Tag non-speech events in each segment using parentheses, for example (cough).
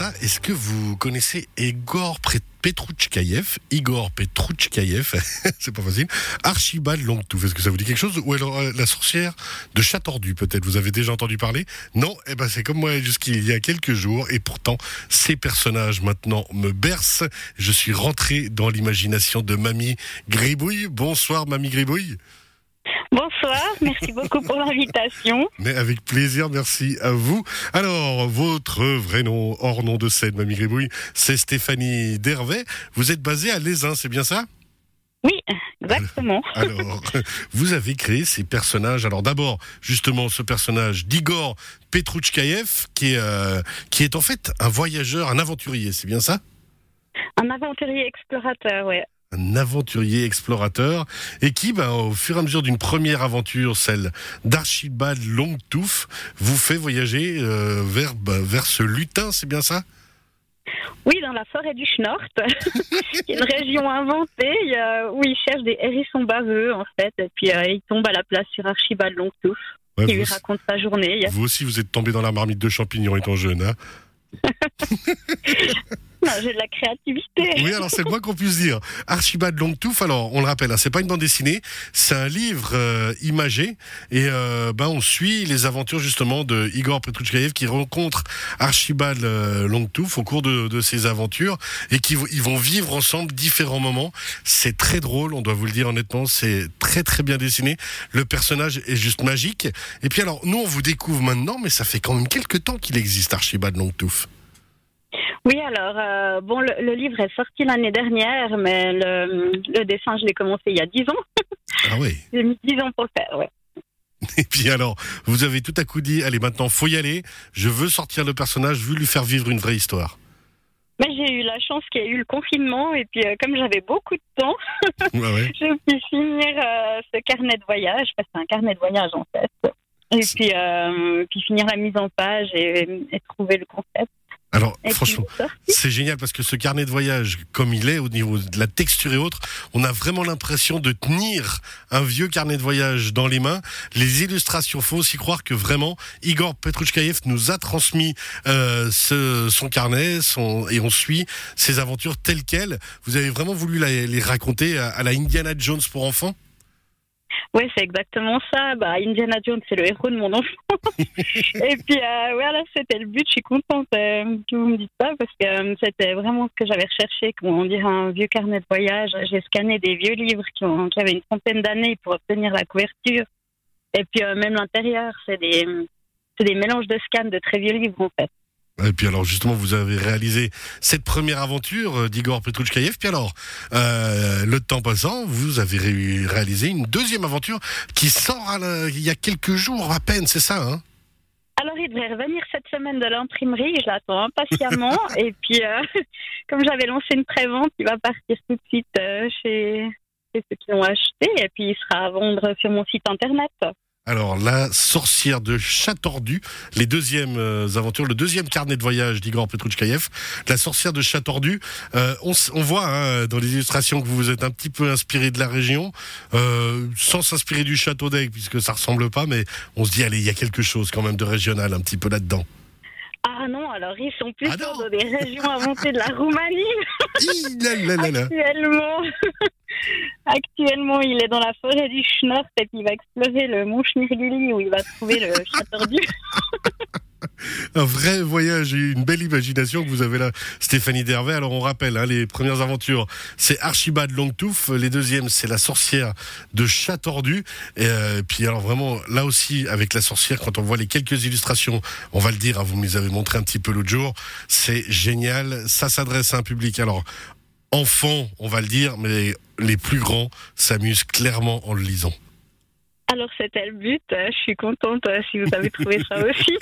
est-ce que vous connaissez Igor Petrouchkayev Igor Petrouchkayev, (laughs) c'est pas facile. Archibald Longtooth, est-ce que ça vous dit quelque chose? Ou alors euh, la sorcière de Chatordu, peut-être? Vous avez déjà entendu parler? Non? Eh ben c'est comme moi jusqu'il y a quelques jours, et pourtant ces personnages maintenant me bercent. Je suis rentré dans l'imagination de Mamie Gribouille. Bonsoir Mamie Gribouille. Bonsoir, merci beaucoup pour l'invitation. Mais avec plaisir, merci à vous. Alors, votre vrai nom, hors nom de scène, Mamie Gribouille, c'est Stéphanie Dervet. Vous êtes basée à Lézin, c'est bien ça? Oui, exactement. (laughs) Alors, vous avez créé ces personnages. Alors d'abord, justement, ce personnage d'Igor Petrouchkayev, qui est, euh, qui est en fait un voyageur, un aventurier, c'est bien ça? Un aventurier explorateur, ouais un aventurier explorateur et qui, ben, au fur et à mesure d'une première aventure, celle d'Archibald Longtooth, vous fait voyager euh, vers, ben, vers ce lutin, c'est bien ça? Oui, dans la forêt du Schnort, (laughs) une région inventée où il cherche des hérissons baveux, en fait, et puis euh, il tombe à la place sur Archibald Longtooth, qui lui raconte sa journée. Vous aussi, vous êtes tombé dans la marmite de champignons étant jeune, hein (laughs) j'ai de la créativité. Oui, alors c'est le moins qu'on puisse dire. Archibald Longtooth, alors on le rappelle, hein, c'est pas une bande dessinée, c'est un livre euh, imagé et euh, ben on suit les aventures justement de Igor Petrouchkaev qui rencontre Archibald euh, au cours de, de ses aventures et qui ils vont vivre ensemble différents moments. C'est très drôle, on doit vous le dire honnêtement, c'est très très bien dessiné. Le personnage est juste magique. Et puis alors nous on vous découvre maintenant, mais ça fait quand même quelques temps qu'il existe Archibald Longtooth. Oui, alors, euh, bon, le, livre est sorti l'année dernière, mais le, dessin, je l'ai commencé il y a 10 ans. Ah oui (laughs) J'ai mis 10 ans pour le faire, ouais. Et puis alors, vous avez tout à coup dit, allez, maintenant, faut y aller, je veux sortir le personnage, je veux lui faire vivre une vraie histoire. Mais j'ai eu la chance qu'il y ait eu le confinement, et puis euh, comme j'avais beaucoup de temps, j'ai pu (laughs) finir euh, ce carnet de voyage, parce que c'est un carnet de voyage en fait. Et puis, puis finir la mise en page et trouver le concept. Alors, franchement, c'est génial parce que ce carnet de voyage, comme il est au niveau de la texture et autres, on a vraiment l'impression de tenir un vieux carnet de voyage dans les mains. Les illustrations, faut aussi croire que vraiment Igor Petrouchkaev nous a transmis euh, ce, son carnet, son, et on suit ses aventures telles quelles. Vous avez vraiment voulu les raconter à la Indiana Jones pour enfants? Oui, c'est exactement ça. Bah, Indiana Jones, c'est le héros de mon enfant. (laughs) et puis, euh, voilà, c'était le but. Je suis contente euh, que vous me dites ça parce que euh, c'était vraiment ce que j'avais recherché, comment dire, un vieux carnet de voyage. J'ai scanné des vieux livres qui, ont, qui avaient une trentaine d'années pour obtenir la couverture. Et puis, même l'intérieur, c'est des, des mélanges de scans de très vieux livres, en fait. Et puis alors justement, vous avez réalisé cette première aventure euh, d'Igor Petrouchkaev. Puis alors, euh, le temps passant, vous avez réalisé une deuxième aventure qui sort il y a quelques jours à peine, c'est ça hein? Alors, il devrait revenir cette semaine de l'imprimerie. Je l'attends impatiemment. (laughs) et puis, euh, (laughs) comme j'avais lancé une prévente, il va partir tout de suite chez, chez ceux qui l'ont acheté. Et puis, il sera à vendre sur mon site internet. Alors, la sorcière de Chatordu, les deuxièmes euh, aventures, le deuxième carnet de voyage d'Igor Petrouchkaev, la sorcière de Chatordu. Euh, on, on, voit hein, dans les illustrations que vous vous êtes un petit peu inspiré de la région, euh, sans s'inspirer du château d'Aigle, puisque ça ressemble pas, mais on se dit, allez, il y a quelque chose quand même de régional un petit peu là-dedans. Ah non, alors ils sont plutôt ah dans des régions inventées de la Roumanie. (laughs) Actuellement. Actuellement, il est dans la forêt du Schnort et puis il va explorer le mont Schnirgili où il va trouver le (laughs) Chatordu. (laughs) un vrai voyage et une belle imagination que vous avez là, Stéphanie Dervet. Alors on rappelle, hein, les premières aventures, c'est Archibald Longtooth, les deuxièmes, c'est la sorcière de Chatordu. Et euh, puis alors vraiment, là aussi, avec la sorcière, quand on voit les quelques illustrations, on va le dire, hein, vous me les avez montré un petit peu l'autre jour, c'est génial. Ça s'adresse à un public. Alors enfants, on va le dire, mais les plus grands s'amusent clairement en le lisant. Alors c'était le but, je suis contente euh, si vous avez trouvé ça (laughs) aussi.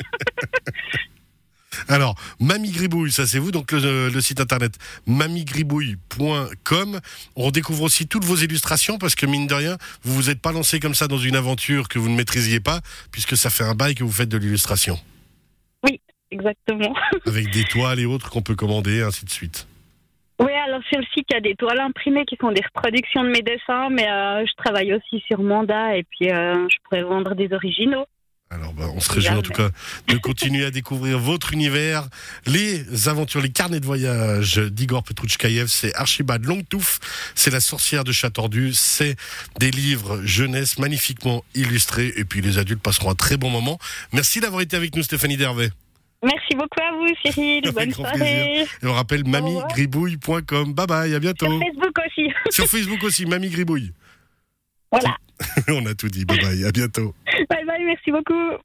Alors, Mamie Gribouille, ça c'est vous, donc le, site internet mamigribouille.com. On découvre aussi toutes vos illustrations parce que mine de rien, vous vous êtes pas lancé comme ça dans une aventure que vous ne maîtrisiez pas, puisque ça fait un bail que vous faites de l'illustration. Oui, exactement. Avec des toiles et autres qu'on peut commander, ainsi de suite. Alors sur le site, il y a des toiles imprimées qui sont des reproductions de mes dessins, mais euh, je travaille aussi sur mandat et puis euh, je pourrais vendre des originaux. Alors, bah, on se réjouit en tout cas de (laughs) continuer à découvrir votre univers, les aventures, les carnets de voyage d'Igor Petrouchkaïev. C'est Archibald Longtouf, c'est La sorcière de Chatordu, c'est des livres jeunesse magnifiquement illustrés. Et puis les adultes passeront un très bon moment. Merci d'avoir été avec nous, Stéphanie Dervet. Merci beaucoup à vous, Cyril. Avec Bonne soirée. plaisir. Et on rappelle revoir. mamigribouille.com. Bye bye, à bientôt. Sur Facebook aussi. (laughs) Sur Facebook aussi, Mamie Gribouille. Voilà. (laughs) on a tout dit. Bye bye, à bientôt. Bye bye, merci beaucoup.